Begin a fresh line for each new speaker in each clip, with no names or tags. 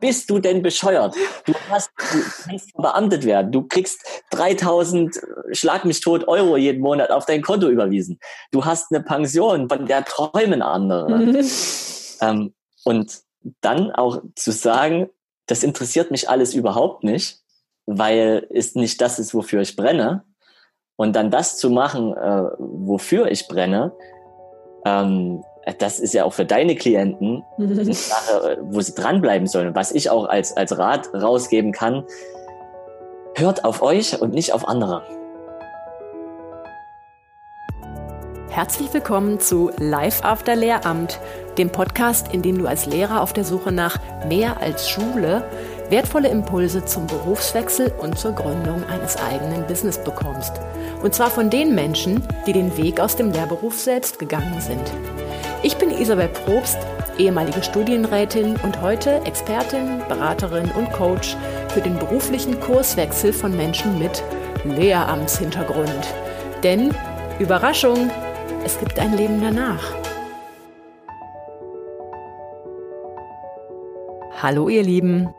bist du denn bescheuert? Du hast, du kannst beamtet werden. Du kriegst 3000 Schlag mich tot Euro jeden Monat auf dein Konto überwiesen. Du hast eine Pension, von der träumen andere. ähm, und dann auch zu sagen, das interessiert mich alles überhaupt nicht, weil es nicht das ist, wofür ich brenne. Und dann das zu machen, äh, wofür ich brenne, ähm, das ist ja auch für deine Klienten eine Sache, wo sie dranbleiben sollen. Was ich auch als, als Rat rausgeben kann, hört auf euch und nicht auf andere.
Herzlich willkommen zu Live After Lehramt, dem Podcast, in dem du als Lehrer auf der Suche nach mehr als Schule wertvolle Impulse zum Berufswechsel und zur Gründung eines eigenen Business bekommst. Und zwar von den Menschen, die den Weg aus dem Lehrberuf selbst gegangen sind. Ich bin Isabel Probst, ehemalige Studienrätin und heute Expertin, Beraterin und Coach für den beruflichen Kurswechsel von Menschen mit Lehramtshintergrund. Denn, Überraschung, es gibt ein Leben danach. Hallo ihr Lieben,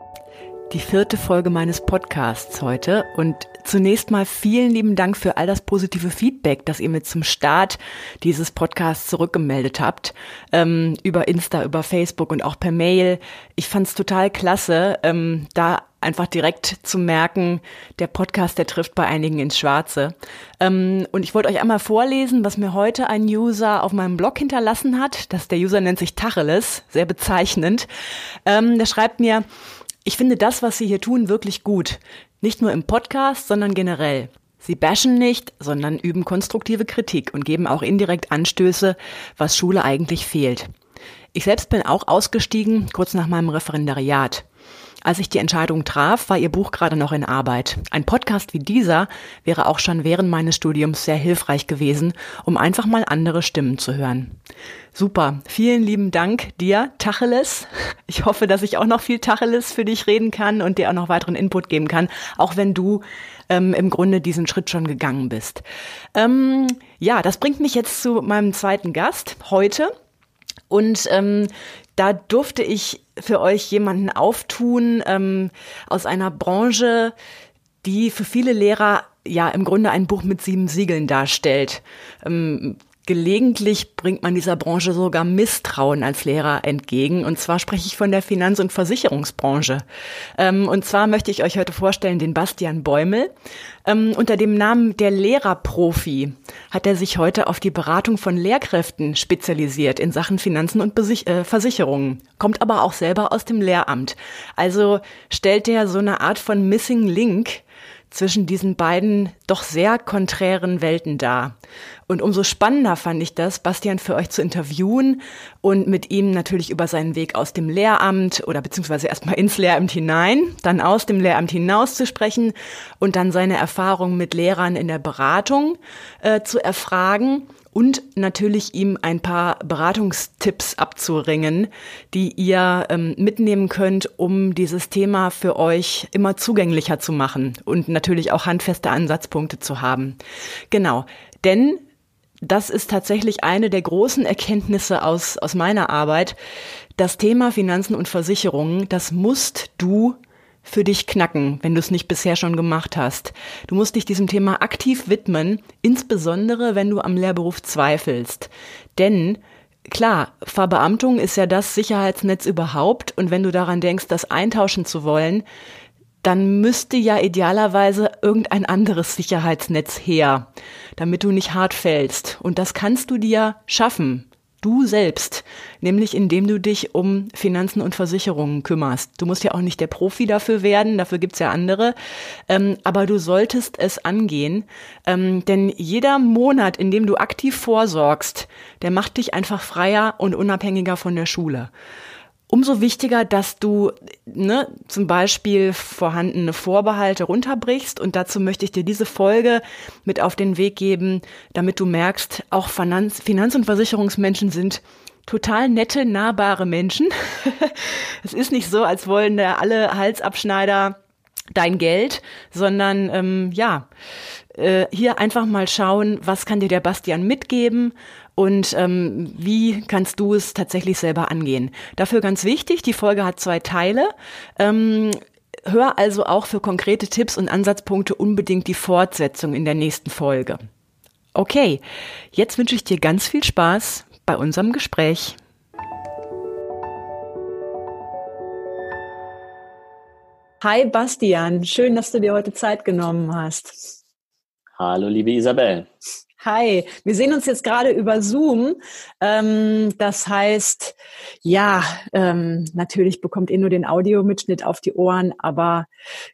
die vierte Folge meines Podcasts heute und zunächst mal vielen lieben Dank für all das positive Feedback, das ihr mir zum Start dieses Podcasts zurückgemeldet habt, ähm, über Insta, über Facebook und auch per Mail. Ich fand es total klasse, ähm, da einfach direkt zu merken, der Podcast, der trifft bei einigen ins Schwarze. Ähm, und ich wollte euch einmal vorlesen, was mir heute ein User auf meinem Blog hinterlassen hat. Das, der User nennt sich Tacheles, sehr bezeichnend. Ähm, der schreibt mir, ich finde das, was Sie hier tun, wirklich gut. Nicht nur im Podcast, sondern generell. Sie bashen nicht, sondern üben konstruktive Kritik und geben auch indirekt Anstöße, was Schule eigentlich fehlt. Ich selbst bin auch ausgestiegen, kurz nach meinem Referendariat. Als ich die Entscheidung traf, war Ihr Buch gerade noch in Arbeit. Ein Podcast wie dieser wäre auch schon während meines Studiums sehr hilfreich gewesen, um einfach mal andere Stimmen zu hören. Super. Vielen lieben Dank dir, Tacheles. Ich hoffe, dass ich auch noch viel Tacheles für dich reden kann und dir auch noch weiteren Input geben kann, auch wenn du ähm, im Grunde diesen Schritt schon gegangen bist. Ähm, ja, das bringt mich jetzt zu meinem zweiten Gast heute. Und ähm, da durfte ich für euch jemanden auftun ähm, aus einer Branche, die für viele Lehrer ja im Grunde ein Buch mit sieben Siegeln darstellt. Ähm, Gelegentlich bringt man dieser Branche sogar Misstrauen als Lehrer entgegen. Und zwar spreche ich von der Finanz- und Versicherungsbranche. Ähm, und zwar möchte ich euch heute vorstellen den Bastian Bäumel. Ähm, unter dem Namen der Lehrerprofi hat er sich heute auf die Beratung von Lehrkräften spezialisiert in Sachen Finanzen und äh, Versicherungen, kommt aber auch selber aus dem Lehramt. Also stellt er so eine Art von Missing Link zwischen diesen beiden doch sehr konträren Welten dar. Und umso spannender fand ich das, Bastian für euch zu interviewen und mit ihm natürlich über seinen Weg aus dem Lehramt oder beziehungsweise erstmal ins Lehramt hinein, dann aus dem Lehramt hinaus zu sprechen und dann seine Erfahrungen mit Lehrern in der Beratung äh, zu erfragen und natürlich ihm ein paar Beratungstipps abzuringen, die ihr ähm, mitnehmen könnt, um dieses Thema für euch immer zugänglicher zu machen und natürlich auch handfeste Ansatzpunkte zu haben. Genau, denn das ist tatsächlich eine der großen Erkenntnisse aus, aus meiner Arbeit. Das Thema Finanzen und Versicherungen, das musst du für dich knacken, wenn du es nicht bisher schon gemacht hast. Du musst dich diesem Thema aktiv widmen, insbesondere wenn du am Lehrberuf zweifelst. Denn Klar, Verbeamtung ist ja das Sicherheitsnetz überhaupt und wenn du daran denkst, das eintauschen zu wollen, dann müsste ja idealerweise irgendein anderes Sicherheitsnetz her, damit du nicht hart fällst. Und das kannst du dir schaffen. Du selbst, nämlich indem du dich um Finanzen und Versicherungen kümmerst. Du musst ja auch nicht der Profi dafür werden, dafür gibt's ja andere, ähm, aber du solltest es angehen, ähm, denn jeder Monat, in dem du aktiv vorsorgst, der macht dich einfach freier und unabhängiger von der Schule umso wichtiger, dass du ne, zum Beispiel vorhandene Vorbehalte runterbrichst. Und dazu möchte ich dir diese Folge mit auf den Weg geben, damit du merkst, auch Finanz-, Finanz und Versicherungsmenschen sind total nette, nahbare Menschen. es ist nicht so, als wollen da alle Halsabschneider dein Geld, sondern ähm, ja, äh, hier einfach mal schauen, was kann dir der Bastian mitgeben
und ähm, wie kannst du es tatsächlich selber angehen. Dafür ganz wichtig, die Folge hat zwei Teile. Ähm, hör also auch für konkrete Tipps und Ansatzpunkte unbedingt die Fortsetzung in der nächsten Folge. Okay, jetzt wünsche ich dir ganz viel Spaß bei unserem Gespräch. Hi Bastian, schön, dass du dir heute Zeit genommen hast.
Hallo, liebe Isabel.
Hi, wir sehen uns jetzt gerade über Zoom. Ähm, das heißt, ja, ähm, natürlich bekommt ihr nur den Audiomitschnitt auf die Ohren, aber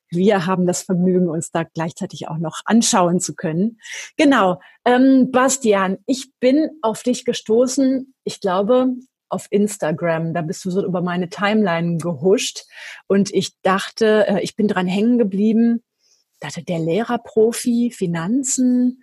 wir haben das Vergnügen, uns da gleichzeitig auch noch anschauen zu können. Genau, ähm, Bastian, ich bin auf dich gestoßen, ich glaube, auf Instagram. Da bist du so über meine Timeline gehuscht und ich dachte, äh, ich bin dran hängen geblieben. Dachte, der Lehrerprofi, Finanzen,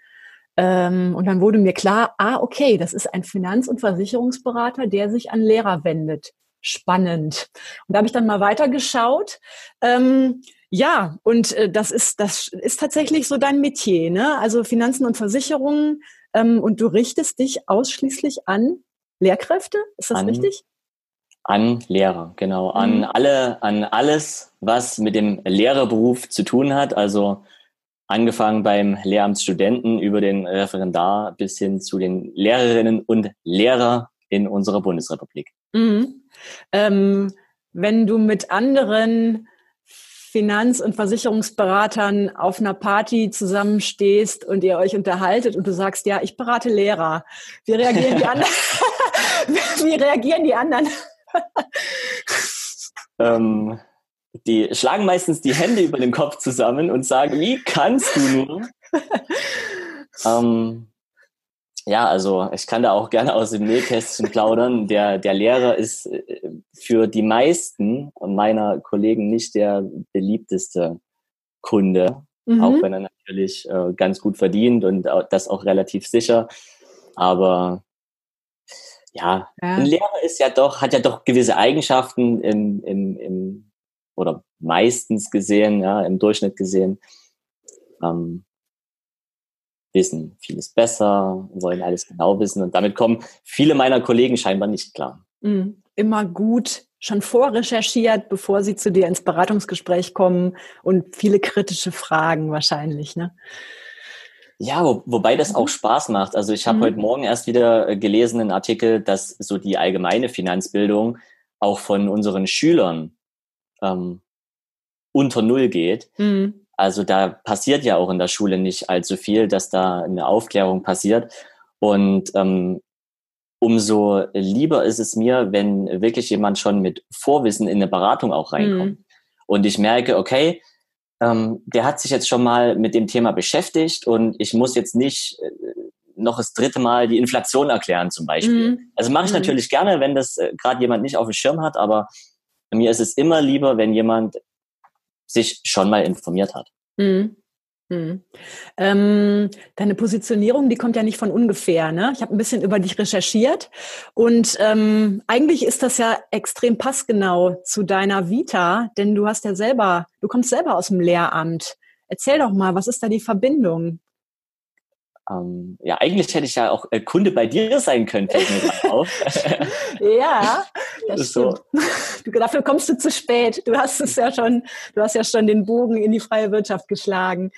ähm, und dann wurde mir klar, ah, okay, das ist ein Finanz- und Versicherungsberater, der sich an Lehrer wendet. Spannend. Und da habe ich dann mal weitergeschaut. Ähm, ja, und äh, das ist das ist tatsächlich so dein Metier, ne? Also Finanzen und Versicherungen. Ähm, und du richtest dich ausschließlich an Lehrkräfte. Ist das
an,
richtig?
An Lehrer, genau. An mhm. alle, an alles, was mit dem Lehrerberuf zu tun hat. Also angefangen beim Lehramtsstudenten über den Referendar bis hin zu den Lehrerinnen und Lehrer in unserer Bundesrepublik.
Mhm. Ähm, wenn du mit anderen Finanz- und Versicherungsberatern auf einer Party zusammenstehst und ihr euch unterhaltet und du sagst, ja, ich berate Lehrer. Wie reagieren die anderen? Wie reagieren die anderen?
ähm, die schlagen meistens die Hände über den Kopf zusammen und sagen, wie kannst du nur? ähm, ja, also ich kann da auch gerne aus dem Nähkästchen plaudern. Der, der Lehrer ist äh, für die meisten meiner Kollegen nicht der beliebteste Kunde, mhm. auch wenn er natürlich äh, ganz gut verdient und das auch relativ sicher. Aber ja, ja, ein Lehrer ist ja doch, hat ja doch gewisse Eigenschaften im, im, im oder meistens gesehen, ja, im Durchschnitt gesehen, ähm, wissen vieles besser, wollen alles genau wissen und damit kommen viele meiner Kollegen scheinbar nicht klar.
Mhm. Immer gut schon vorrecherchiert, bevor sie zu dir ins Beratungsgespräch kommen und viele kritische Fragen wahrscheinlich, ne?
Ja, wo, wobei das auch mhm. Spaß macht. Also ich habe mhm. heute Morgen erst wieder äh, gelesen einen Artikel, dass so die allgemeine Finanzbildung auch von unseren Schülern ähm, unter Null geht. Mhm. Also da passiert ja auch in der Schule nicht allzu viel, dass da eine Aufklärung passiert. Und ähm, umso lieber ist es mir, wenn wirklich jemand schon mit Vorwissen in eine Beratung auch reinkommt. Mhm. Und ich merke, okay, ähm, der hat sich jetzt schon mal mit dem Thema beschäftigt und ich muss jetzt nicht äh, noch das dritte Mal die Inflation erklären zum Beispiel. Mhm. Also mache ich mhm. natürlich gerne, wenn das äh, gerade jemand nicht auf dem Schirm hat, aber mir ist es immer lieber, wenn jemand sich schon mal informiert hat. Mhm.
Mhm. Ähm, deine Positionierung, die kommt ja nicht von ungefähr. Ne? Ich habe ein bisschen über dich recherchiert und ähm, eigentlich ist das ja extrem passgenau zu deiner Vita, denn du hast ja selber, du kommst selber aus dem Lehramt. Erzähl doch mal, was ist da die Verbindung?
Ähm, ja, eigentlich hätte ich ja auch äh, Kunde bei dir sein können, fällt mir auf.
ja, das so. stimmt. Dafür kommst du zu spät. Du hast es ja schon, du hast ja schon den Bogen in die freie Wirtschaft geschlagen.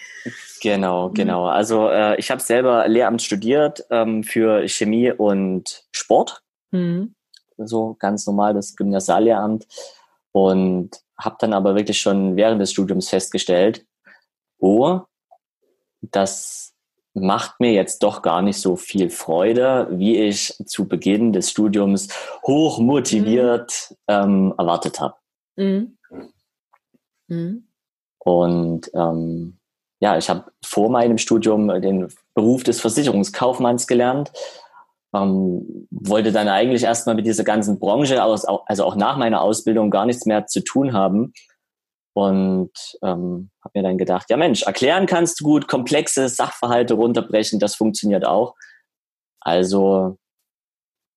Genau, mhm. genau. Also äh, ich habe selber Lehramt studiert ähm, für Chemie und Sport. Mhm. So ganz normal das Gymnasiallehramt. Und habe dann aber wirklich schon während des Studiums festgestellt, oh, das macht mir jetzt doch gar nicht so viel Freude, wie ich zu Beginn des Studiums hoch motiviert mhm. ähm, erwartet habe. Mhm. Mhm. Und ähm, ja, ich habe vor meinem Studium den Beruf des Versicherungskaufmanns gelernt. Ähm, wollte dann eigentlich erstmal mit dieser ganzen Branche, also auch nach meiner Ausbildung, gar nichts mehr zu tun haben und ähm, habe mir dann gedacht, ja Mensch, erklären kannst du gut, komplexe Sachverhalte runterbrechen, das funktioniert auch. Also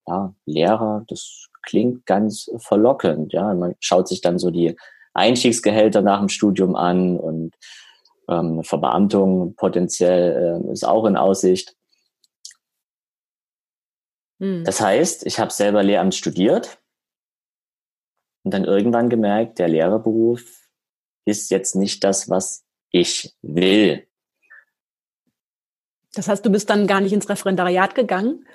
ja, Lehrer, das klingt ganz verlockend. Ja, man schaut sich dann so die Einstiegsgehälter nach dem Studium an und ähm, Verbeamtung potenziell äh, ist auch in Aussicht. Mhm. Das heißt, ich habe selber Lehramt studiert und dann irgendwann gemerkt, der Lehrerberuf ist jetzt nicht das, was ich will.
Das heißt, du bist dann gar nicht ins Referendariat gegangen?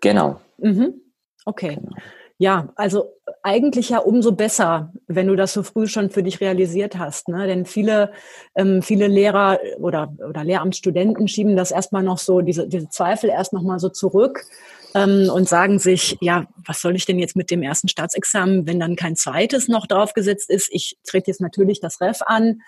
Genau.
Mhm. Okay. Genau. Ja, also eigentlich ja umso besser, wenn du das so früh schon für dich realisiert hast. Ne? Denn viele, ähm, viele Lehrer oder, oder Lehramtsstudenten schieben das erstmal noch so, diese, diese Zweifel erst nochmal so zurück ähm, und sagen sich, ja, was soll ich denn jetzt mit dem ersten Staatsexamen, wenn dann kein zweites noch draufgesetzt ist? Ich trete jetzt natürlich das Ref an.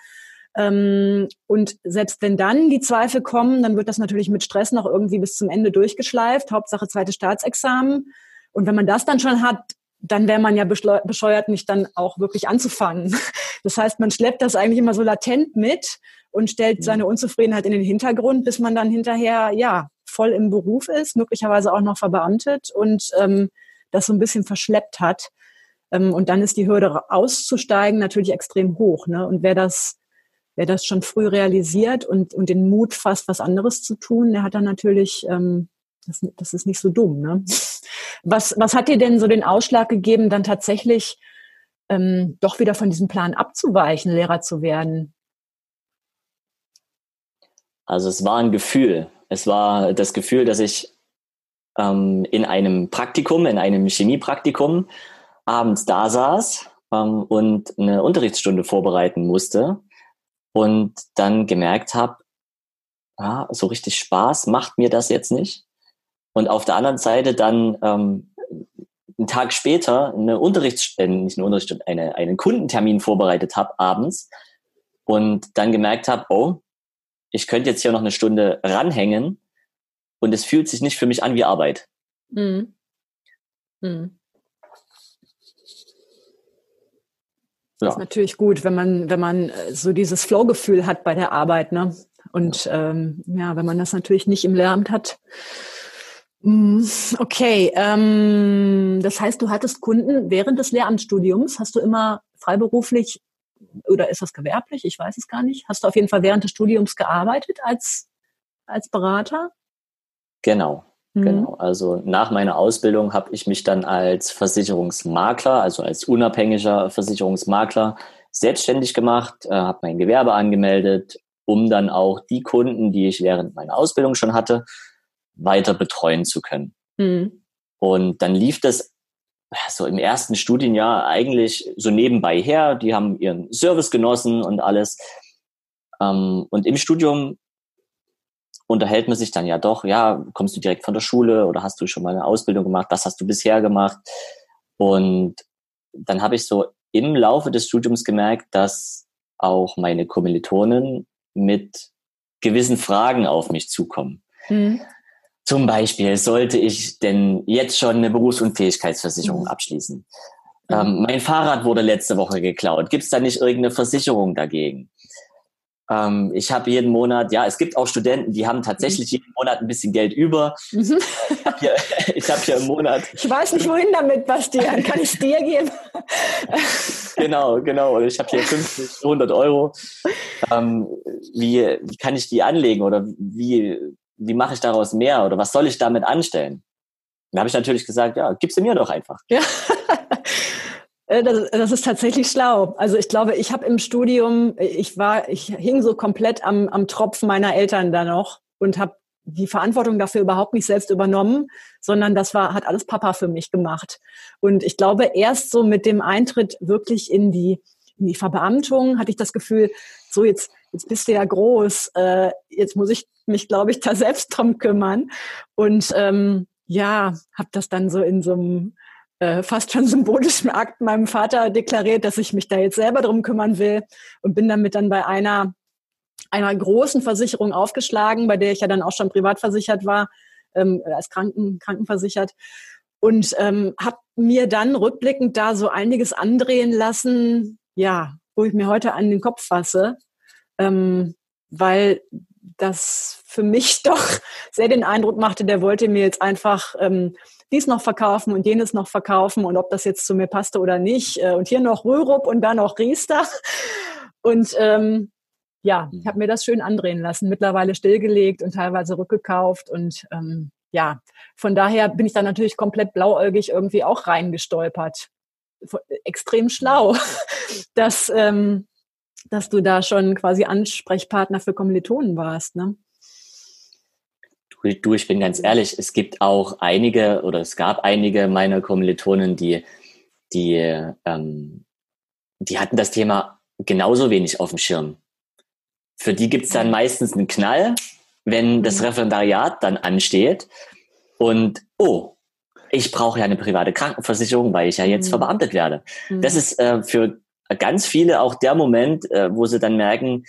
Ähm, und selbst wenn dann die Zweifel kommen, dann wird das natürlich mit Stress noch irgendwie bis zum Ende durchgeschleift. Hauptsache zweites Staatsexamen. Und wenn man das dann schon hat, dann wäre man ja bescheuert, nicht dann auch wirklich anzufangen. Das heißt, man schleppt das eigentlich immer so latent mit und stellt seine Unzufriedenheit in den Hintergrund, bis man dann hinterher ja voll im Beruf ist, möglicherweise auch noch verbeamtet und ähm, das so ein bisschen verschleppt hat. Ähm, und dann ist die Hürde auszusteigen natürlich extrem hoch. Ne? Und wer das, wer das schon früh realisiert und, und den Mut fasst, was anderes zu tun, der hat dann natürlich ähm, das, das ist nicht so dumm. Ne? Was, was hat dir denn so den Ausschlag gegeben, dann tatsächlich ähm, doch wieder von diesem Plan abzuweichen, Lehrer zu werden?
Also es war ein Gefühl. Es war das Gefühl, dass ich ähm, in einem Praktikum, in einem Chemiepraktikum abends da saß ähm, und eine Unterrichtsstunde vorbereiten musste und dann gemerkt habe, ah, so richtig Spaß macht mir das jetzt nicht. Und auf der anderen Seite dann ähm, einen Tag später eine Unterrichts äh, nicht eine Unterrichtsstunde, eine, einen Kundentermin vorbereitet habe abends und dann gemerkt habe, oh, ich könnte jetzt hier noch eine Stunde ranhängen und es fühlt sich nicht für mich an wie Arbeit. Mhm. Mhm.
Das ist natürlich gut, wenn man, wenn man äh, so dieses Flow-Gefühl hat bei der Arbeit, ne? Und ähm, ja, wenn man das natürlich nicht im Lehramt hat, Mm, okay, ähm, das heißt, du hattest Kunden während des Lehramtsstudiums. Hast du immer freiberuflich oder ist das gewerblich? Ich weiß es gar nicht. Hast du auf jeden Fall während des Studiums gearbeitet als, als Berater?
Genau, mhm. genau. Also nach meiner Ausbildung habe ich mich dann als Versicherungsmakler, also als unabhängiger Versicherungsmakler selbstständig gemacht, äh, habe mein Gewerbe angemeldet, um dann auch die Kunden, die ich während meiner Ausbildung schon hatte, weiter betreuen zu können. Mhm. Und dann lief das so im ersten Studienjahr eigentlich so nebenbei her. Die haben ihren Service genossen und alles. Ähm, und im Studium unterhält man sich dann ja doch, ja, kommst du direkt von der Schule oder hast du schon mal eine Ausbildung gemacht? Was hast du bisher gemacht? Und dann habe ich so im Laufe des Studiums gemerkt, dass auch meine Kommilitonen mit gewissen Fragen auf mich zukommen. Mhm. Zum Beispiel sollte ich denn jetzt schon eine Berufsunfähigkeitsversicherung mhm. abschließen? Ähm, mein Fahrrad wurde letzte Woche geklaut. Gibt es da nicht irgendeine Versicherung dagegen? Ähm, ich habe jeden Monat, ja, es gibt auch Studenten, die haben tatsächlich mhm. jeden Monat ein bisschen Geld über. Mhm. Ich habe hier, hab hier im Monat.
Ich weiß nicht, wohin damit, Bastian. Kann ich dir geben?
genau, genau. Und ich habe hier 50, 100 Euro. Ähm, wie, wie kann ich die anlegen oder wie wie mache ich daraus mehr oder was soll ich damit anstellen? Dann habe ich natürlich gesagt, ja, gib sie mir doch einfach. Ja.
Äh, das, das, ist tatsächlich schlau. Also ich glaube, ich habe im Studium, ich war, ich hing so komplett am, am Tropf meiner Eltern da noch und habe die Verantwortung dafür überhaupt nicht selbst übernommen, sondern das war, hat alles Papa für mich gemacht. Und ich glaube, erst so mit dem Eintritt wirklich in die, in die Verbeamtung hatte ich das Gefühl, so jetzt, jetzt bist du ja groß, äh, jetzt muss ich mich, glaube ich, da selbst drum kümmern. Und ähm, ja, habe das dann so in so einem äh, fast schon symbolischen Akt meinem Vater deklariert, dass ich mich da jetzt selber drum kümmern will und bin damit dann bei einer einer großen Versicherung aufgeschlagen, bei der ich ja dann auch schon privat versichert war, ähm, als Kranken, krankenversichert und ähm, habe mir dann rückblickend da so einiges andrehen lassen, ja, wo ich mir heute an den Kopf fasse, ähm, weil das für mich doch sehr den Eindruck machte, der wollte mir jetzt einfach ähm, dies noch verkaufen und jenes noch verkaufen und ob das jetzt zu mir passte oder nicht. Äh, und hier noch Rürup und da noch Riester. Und ähm, ja, ich habe mir das schön andrehen lassen, mittlerweile stillgelegt und teilweise rückgekauft und ähm, ja, von daher bin ich da natürlich komplett blauäugig irgendwie auch reingestolpert. Extrem schlau, dass, ähm, dass du da schon quasi Ansprechpartner für Kommilitonen warst, ne?
Du, ich bin ganz ehrlich, es gibt auch einige oder es gab einige meiner Kommilitonen, die, die, ähm, die hatten das Thema genauso wenig auf dem Schirm. Für die gibt's dann meistens einen Knall, wenn das mhm. Referendariat dann ansteht und oh, ich brauche ja eine private Krankenversicherung, weil ich ja jetzt mhm. verbeamtet werde. Mhm. Das ist äh, für ganz viele auch der Moment, äh, wo sie dann merken,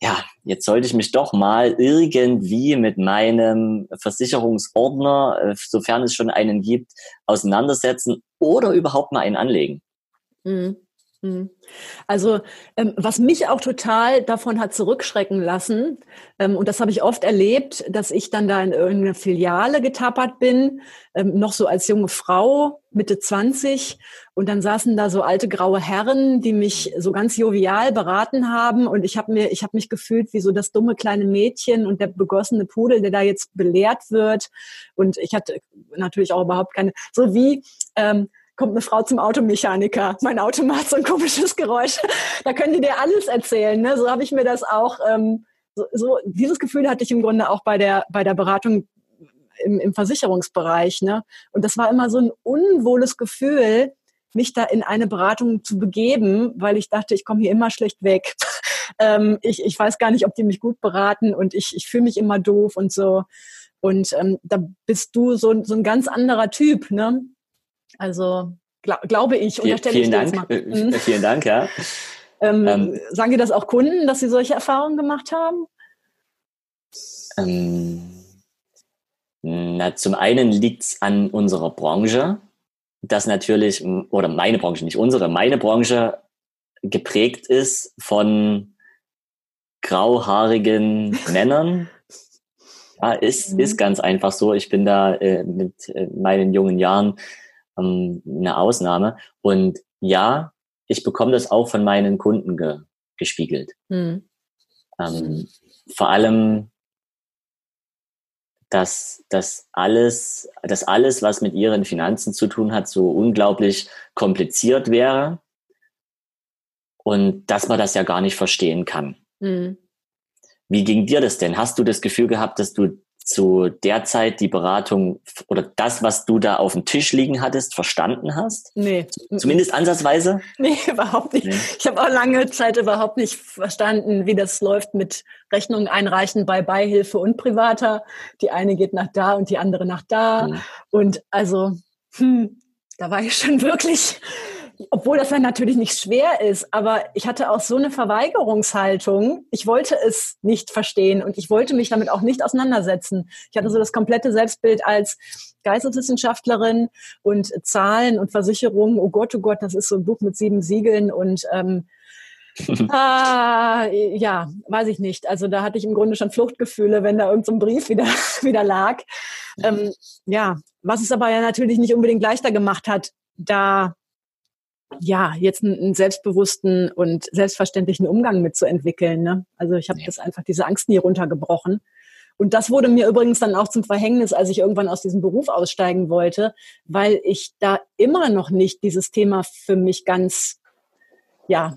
ja, jetzt sollte ich mich doch mal irgendwie mit meinem Versicherungsordner, äh, sofern es schon einen gibt, auseinandersetzen oder überhaupt mal einen anlegen.
Mhm. Mhm. Also ähm, was mich auch total davon hat zurückschrecken lassen, ähm, und das habe ich oft erlebt, dass ich dann da in irgendeine Filiale getappert bin, ähm, noch so als junge Frau, Mitte 20, und dann saßen da so alte graue Herren, die mich so ganz jovial beraten haben, und ich habe mir, ich habe mich gefühlt wie so das dumme kleine Mädchen und der begossene Pudel, der da jetzt belehrt wird, und ich hatte natürlich auch überhaupt keine, so wie ähm, kommt eine Frau zum Automechaniker. Mein Auto macht so ein komisches Geräusch. Da können die dir alles erzählen. Ne? So habe ich mir das auch, ähm, so, so, dieses Gefühl hatte ich im Grunde auch bei der, bei der Beratung im, im Versicherungsbereich. Ne? Und das war immer so ein unwohles Gefühl, mich da in eine Beratung zu begeben, weil ich dachte, ich komme hier immer schlecht weg. ähm, ich, ich weiß gar nicht, ob die mich gut beraten und ich, ich fühle mich immer doof und so. Und ähm, da bist du so, so ein ganz anderer Typ, ne? Also glaub, glaube ich,
unterstelle vielen ich Dank. Mal. Mhm. Vielen Dank, ja.
ähm, ähm, sagen dir das auch Kunden, dass sie solche Erfahrungen gemacht haben?
Ähm, na, zum einen liegt es an unserer Branche, dass natürlich, oder meine Branche, nicht unsere, meine Branche geprägt ist von grauhaarigen Männern. Ja, ist, mhm. ist ganz einfach so. Ich bin da äh, mit äh, meinen jungen Jahren ähm, eine Ausnahme. Und ja, ich bekomme das auch von meinen Kunden ge gespiegelt. Mhm. Ähm, vor allem, dass dass alles, dass alles, was mit ihren Finanzen zu tun hat, so unglaublich kompliziert wäre und dass man das ja gar nicht verstehen kann. Mhm. Wie ging dir das denn? Hast du das Gefühl gehabt, dass du zu der Zeit die Beratung oder das, was du da auf dem Tisch liegen hattest, verstanden hast?
Nee.
Zumindest ansatzweise?
Nee, überhaupt nicht. Nee. Ich habe auch lange Zeit überhaupt nicht verstanden, wie das läuft mit Rechnungen einreichen bei Beihilfe und Privater. Die eine geht nach da und die andere nach da. Mhm. Und also, hm, da war ich schon wirklich obwohl das dann natürlich nicht schwer ist, aber ich hatte auch so eine Verweigerungshaltung. Ich wollte es nicht verstehen und ich wollte mich damit auch nicht auseinandersetzen. Ich hatte so das komplette Selbstbild als Geisteswissenschaftlerin und Zahlen und Versicherungen. Oh Gott, oh Gott, das ist so ein Buch mit sieben Siegeln und ähm, ah, ja, weiß ich nicht. Also da hatte ich im Grunde schon Fluchtgefühle, wenn da irgendein so Brief wieder, wieder lag. Ähm, ja, was es aber ja natürlich nicht unbedingt leichter gemacht hat, da ja, jetzt einen, selbstbewussten und selbstverständlichen Umgang mitzuentwickeln. Ne? Also ich habe ja. das einfach diese Angst nie runtergebrochen. Und das wurde mir übrigens dann auch zum Verhängnis, als ich irgendwann aus diesem Beruf aussteigen wollte, weil ich da immer noch nicht dieses Thema für mich ganz, ja,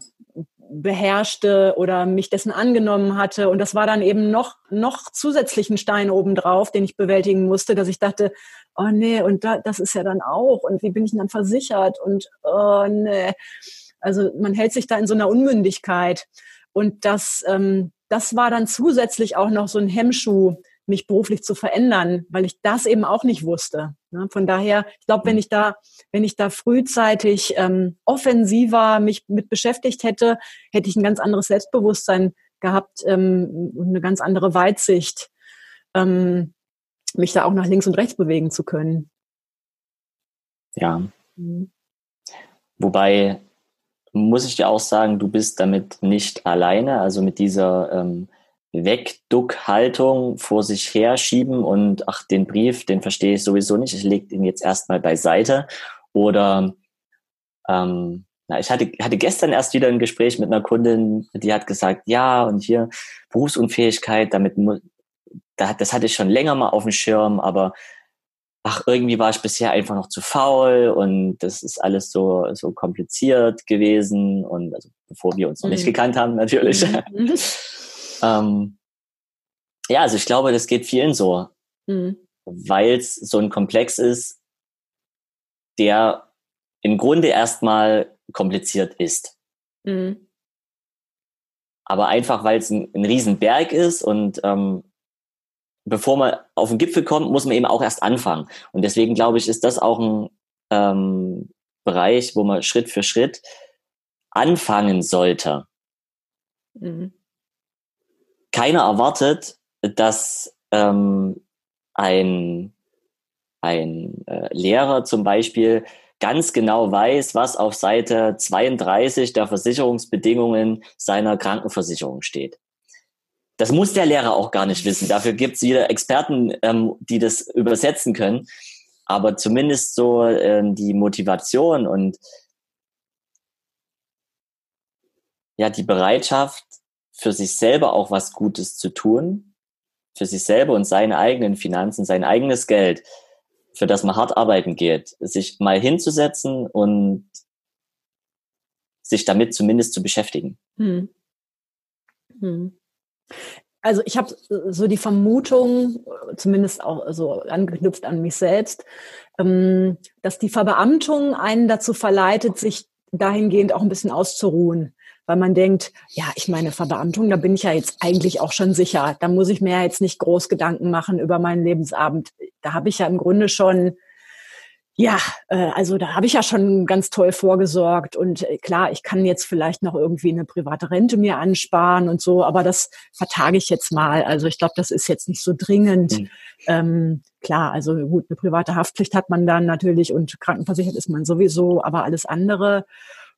beherrschte oder mich dessen angenommen hatte. Und das war dann eben noch, noch zusätzlichen Stein obendrauf, den ich bewältigen musste, dass ich dachte, oh nee, und da, das ist ja dann auch. Und wie bin ich denn dann versichert? Und oh nee. Also man hält sich da in so einer Unmündigkeit. Und das, ähm, das war dann zusätzlich auch noch so ein Hemmschuh, mich beruflich zu verändern, weil ich das eben auch nicht wusste. Von daher, ich glaube, wenn ich da, wenn ich da frühzeitig ähm, offensiver mich mit beschäftigt hätte, hätte ich ein ganz anderes Selbstbewusstsein gehabt ähm, und eine ganz andere Weitsicht. Ähm, mich da auch nach links und rechts bewegen zu können.
Ja. Mhm. Wobei muss ich dir auch sagen, du bist damit nicht alleine, also mit dieser ähm, Wegduckhaltung vor sich herschieben und ach, den Brief, den verstehe ich sowieso nicht, ich lege den jetzt erstmal beiseite. Oder ähm, na, ich hatte, hatte gestern erst wieder ein Gespräch mit einer Kundin, die hat gesagt, ja, und hier Berufsunfähigkeit, damit das hatte ich schon länger mal auf dem Schirm, aber ach, irgendwie war ich bisher einfach noch zu faul und das ist alles so, so kompliziert gewesen und also bevor wir uns noch nicht mhm. gekannt haben, natürlich. Mhm. ähm, ja, also ich glaube, das geht vielen so, mhm. weil es so ein Komplex ist, der im Grunde erstmal kompliziert ist. Mhm. Aber einfach, weil es ein, ein Riesenberg ist und ähm, bevor man auf den Gipfel kommt, muss man eben auch erst anfangen. Und deswegen glaube ich, ist das auch ein ähm, Bereich, wo man Schritt für Schritt anfangen sollte. Mhm. Keiner erwartet, dass ähm, ein, ein äh, Lehrer zum Beispiel ganz genau weiß, was auf Seite 32 der Versicherungsbedingungen seiner Krankenversicherung steht. Das muss der Lehrer auch gar nicht wissen. Dafür gibt es wieder Experten, ähm, die das übersetzen können. Aber zumindest so ähm, die Motivation und ja, die Bereitschaft, für sich selber auch was Gutes zu tun, für sich selber und seine eigenen Finanzen, sein eigenes Geld, für das man hart arbeiten geht, sich mal hinzusetzen und sich damit zumindest zu beschäftigen. Hm.
Hm. Also ich habe so die Vermutung, zumindest auch so angeknüpft an mich selbst, ähm, dass die Verbeamtung einen dazu verleitet, sich dahingehend auch ein bisschen auszuruhen. Weil man denkt, ja, ich meine, Verbeamtung, da bin ich ja jetzt eigentlich auch schon sicher. Da muss ich mir ja jetzt nicht groß Gedanken machen über meinen Lebensabend. Da habe ich ja im Grunde schon ja, äh, also da habe ich ja schon ganz toll vorgesorgt und äh, klar, ich kann jetzt vielleicht noch irgendwie eine private Rente mir ansparen und so, aber das vertage ich jetzt mal. Also ich glaube, das ist jetzt nicht so dringend. Mhm. Ähm, klar, also gut, eine private Haftpflicht hat man dann natürlich und krankenversichert ist man sowieso, aber alles andere.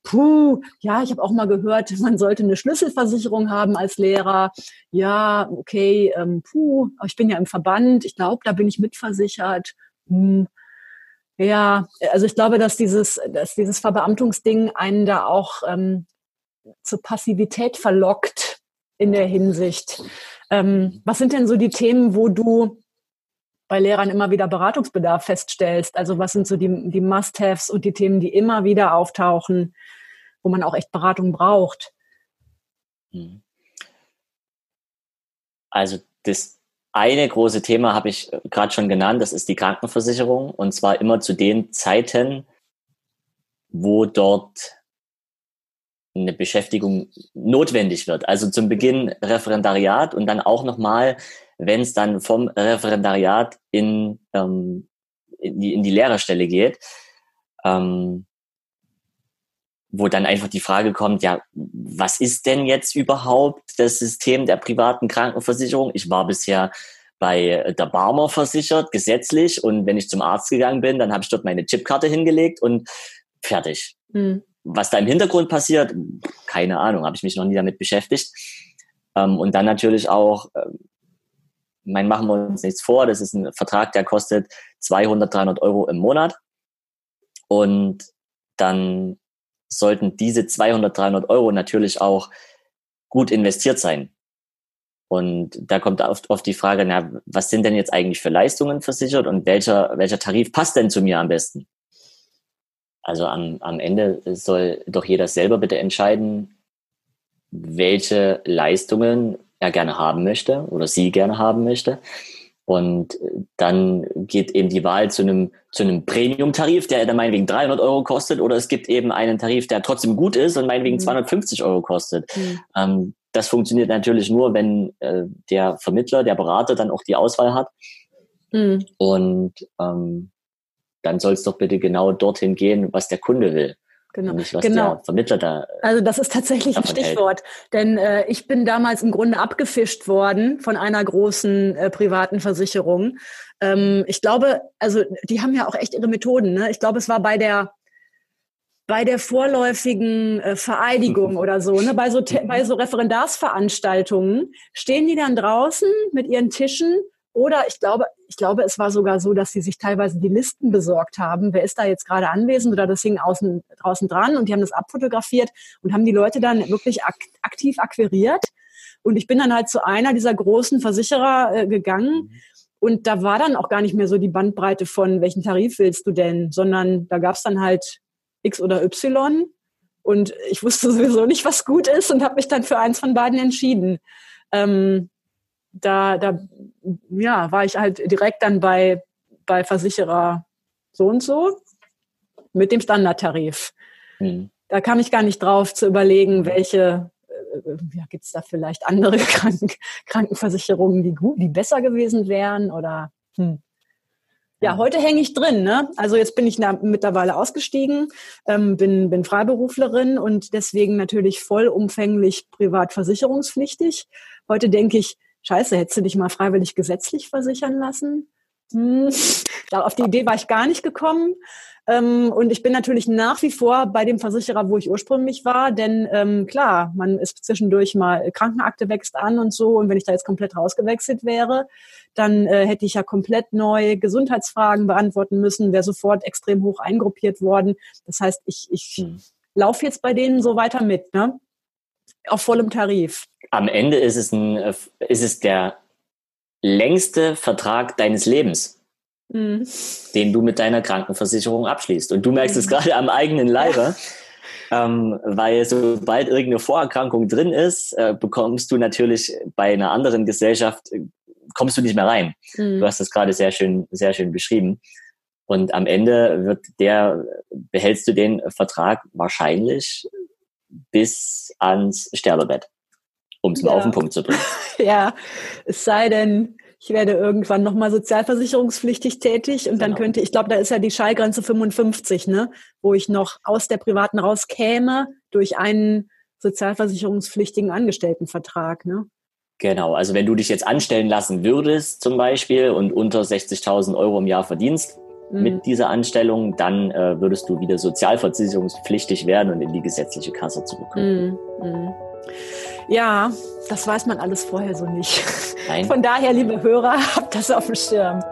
Puh, ja, ich habe auch mal gehört, man sollte eine Schlüsselversicherung haben als Lehrer. Ja, okay, ähm, puh, ich bin ja im Verband, ich glaube, da bin ich mitversichert. Hm, ja, also ich glaube, dass dieses, dass dieses Verbeamtungsding einen da auch ähm, zur Passivität verlockt in der Hinsicht. Ähm, was sind denn so die Themen, wo du bei Lehrern immer wieder Beratungsbedarf feststellst? Also was sind so die, die Must-Haves und die Themen, die immer wieder auftauchen, wo man auch echt Beratung braucht?
Mhm. Also das eine große Thema habe ich äh, gerade schon genannt, das ist die Krankenversicherung und zwar immer zu den Zeiten, wo dort eine Beschäftigung notwendig wird. Also zum Beginn Referendariat und dann auch nochmal, wenn es dann vom Referendariat in, ähm, in, die, in die Lehrerstelle geht. Ähm, wo dann einfach die Frage kommt, ja, was ist denn jetzt überhaupt das System der privaten Krankenversicherung? Ich war bisher bei der Barmer versichert, gesetzlich, und wenn ich zum Arzt gegangen bin, dann habe ich dort meine Chipkarte hingelegt und fertig. Mhm. Was da im Hintergrund passiert, keine Ahnung, habe ich mich noch nie damit beschäftigt. Ähm, und dann natürlich auch, ähm, mein machen wir uns nichts vor, das ist ein Vertrag, der kostet 200, 300 Euro im Monat. Und dann sollten diese 200, 300 Euro natürlich auch gut investiert sein. Und da kommt oft, oft die Frage, na, was sind denn jetzt eigentlich für Leistungen versichert und welcher, welcher Tarif passt denn zu mir am besten? Also am, am Ende soll doch jeder selber bitte entscheiden, welche Leistungen er gerne haben möchte oder sie gerne haben möchte. Und dann geht eben die Wahl zu einem, zu einem Premium-Tarif, der dann meinetwegen 300 Euro kostet, oder es gibt eben einen Tarif, der trotzdem gut ist und meinetwegen mhm. 250 Euro kostet. Mhm. Ähm, das funktioniert natürlich nur, wenn äh, der Vermittler, der Berater dann auch die Auswahl hat. Mhm. Und ähm, dann soll es doch bitte genau dorthin gehen, was der Kunde will. Genau. Nicht, was genau. der Vermittler da. Äh,
also das ist tatsächlich ein Stichwort. Hält. Denn äh, ich bin damals im Grunde abgefischt worden von einer großen äh, privaten Versicherung. Ähm, ich glaube, also die haben ja auch echt ihre Methoden. Ne? Ich glaube, es war bei der bei der vorläufigen äh, Vereidigung oder so, ne, bei so, bei so Referendarsveranstaltungen stehen die dann draußen mit ihren Tischen oder ich glaube, ich glaube, es war sogar so, dass sie sich teilweise die Listen besorgt haben. Wer ist da jetzt gerade anwesend oder das hing außen, draußen dran und die haben das abfotografiert und haben die Leute dann wirklich ak aktiv akquiriert Und ich bin dann halt zu einer dieser großen Versicherer äh, gegangen. Mhm. Und da war dann auch gar nicht mehr so die Bandbreite von, welchen Tarif willst du denn, sondern da gab es dann halt X oder Y. Und ich wusste sowieso nicht, was gut ist und habe mich dann für eins von beiden entschieden. Ähm, da, da ja, war ich halt direkt dann bei, bei Versicherer so und so mit dem Standardtarif. Mhm. Da kam ich gar nicht drauf zu überlegen, welche, äh, ja, gibt es da vielleicht andere Kranken, Krankenversicherungen, die gut, die besser gewesen wären oder hm. Ja, heute hänge ich drin. Ne? Also jetzt bin ich mittlerweile ausgestiegen, ähm, bin, bin Freiberuflerin und deswegen natürlich vollumfänglich privat versicherungspflichtig. Heute denke ich, scheiße, hättest du dich mal freiwillig gesetzlich versichern lassen? Hm, auf die Idee war ich gar nicht gekommen. Ähm, und ich bin natürlich nach wie vor bei dem Versicherer, wo ich ursprünglich war, denn ähm, klar, man ist zwischendurch mal Krankenakte wächst an und so. Und wenn ich da jetzt komplett rausgewechselt wäre, dann äh, hätte ich ja komplett neu Gesundheitsfragen beantworten müssen, wäre sofort extrem hoch eingruppiert worden. Das heißt, ich, ich hm. laufe jetzt bei denen so weiter mit, ne? Auf vollem Tarif.
Am Ende ist es, ein, ist es der längste Vertrag deines Lebens, mhm. den du mit deiner Krankenversicherung abschließt. Und du merkst mhm. es gerade am eigenen Leibe. Ähm, weil sobald irgendeine Vorerkrankung drin ist, äh, bekommst du natürlich bei einer anderen Gesellschaft, äh, kommst du nicht mehr rein. Mhm. Du hast das gerade sehr schön, sehr schön beschrieben. Und am Ende wird der, behältst du den Vertrag wahrscheinlich bis ans Sterbebett um es mal auf den Punkt zu bringen.
ja, es sei denn, ich werde irgendwann nochmal sozialversicherungspflichtig tätig und genau. dann könnte, ich glaube, da ist ja die Schallgrenze 55, ne, wo ich noch aus der privaten rauskäme durch einen sozialversicherungspflichtigen Angestelltenvertrag, ne?
Genau, also wenn du dich jetzt anstellen lassen würdest zum Beispiel und unter 60.000 Euro im Jahr verdienst mhm. mit dieser Anstellung, dann äh, würdest du wieder sozialversicherungspflichtig werden und in die gesetzliche Kasse zurückkommen. Mhm. Mhm.
Ja, das weiß man alles vorher so nicht. Nein. Von daher, liebe Hörer, habt das auf dem Schirm.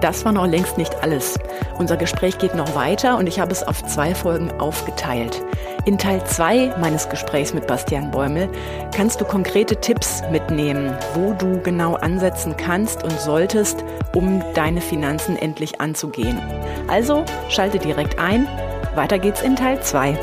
Das war noch längst nicht alles. Unser Gespräch geht noch weiter und ich habe es auf zwei Folgen aufgeteilt. In Teil 2 meines Gesprächs mit Bastian Bäumel kannst du konkrete Tipps mitnehmen, wo du genau ansetzen kannst und solltest, um deine Finanzen endlich anzugehen. Also schalte direkt ein. Weiter geht's in Teil 2.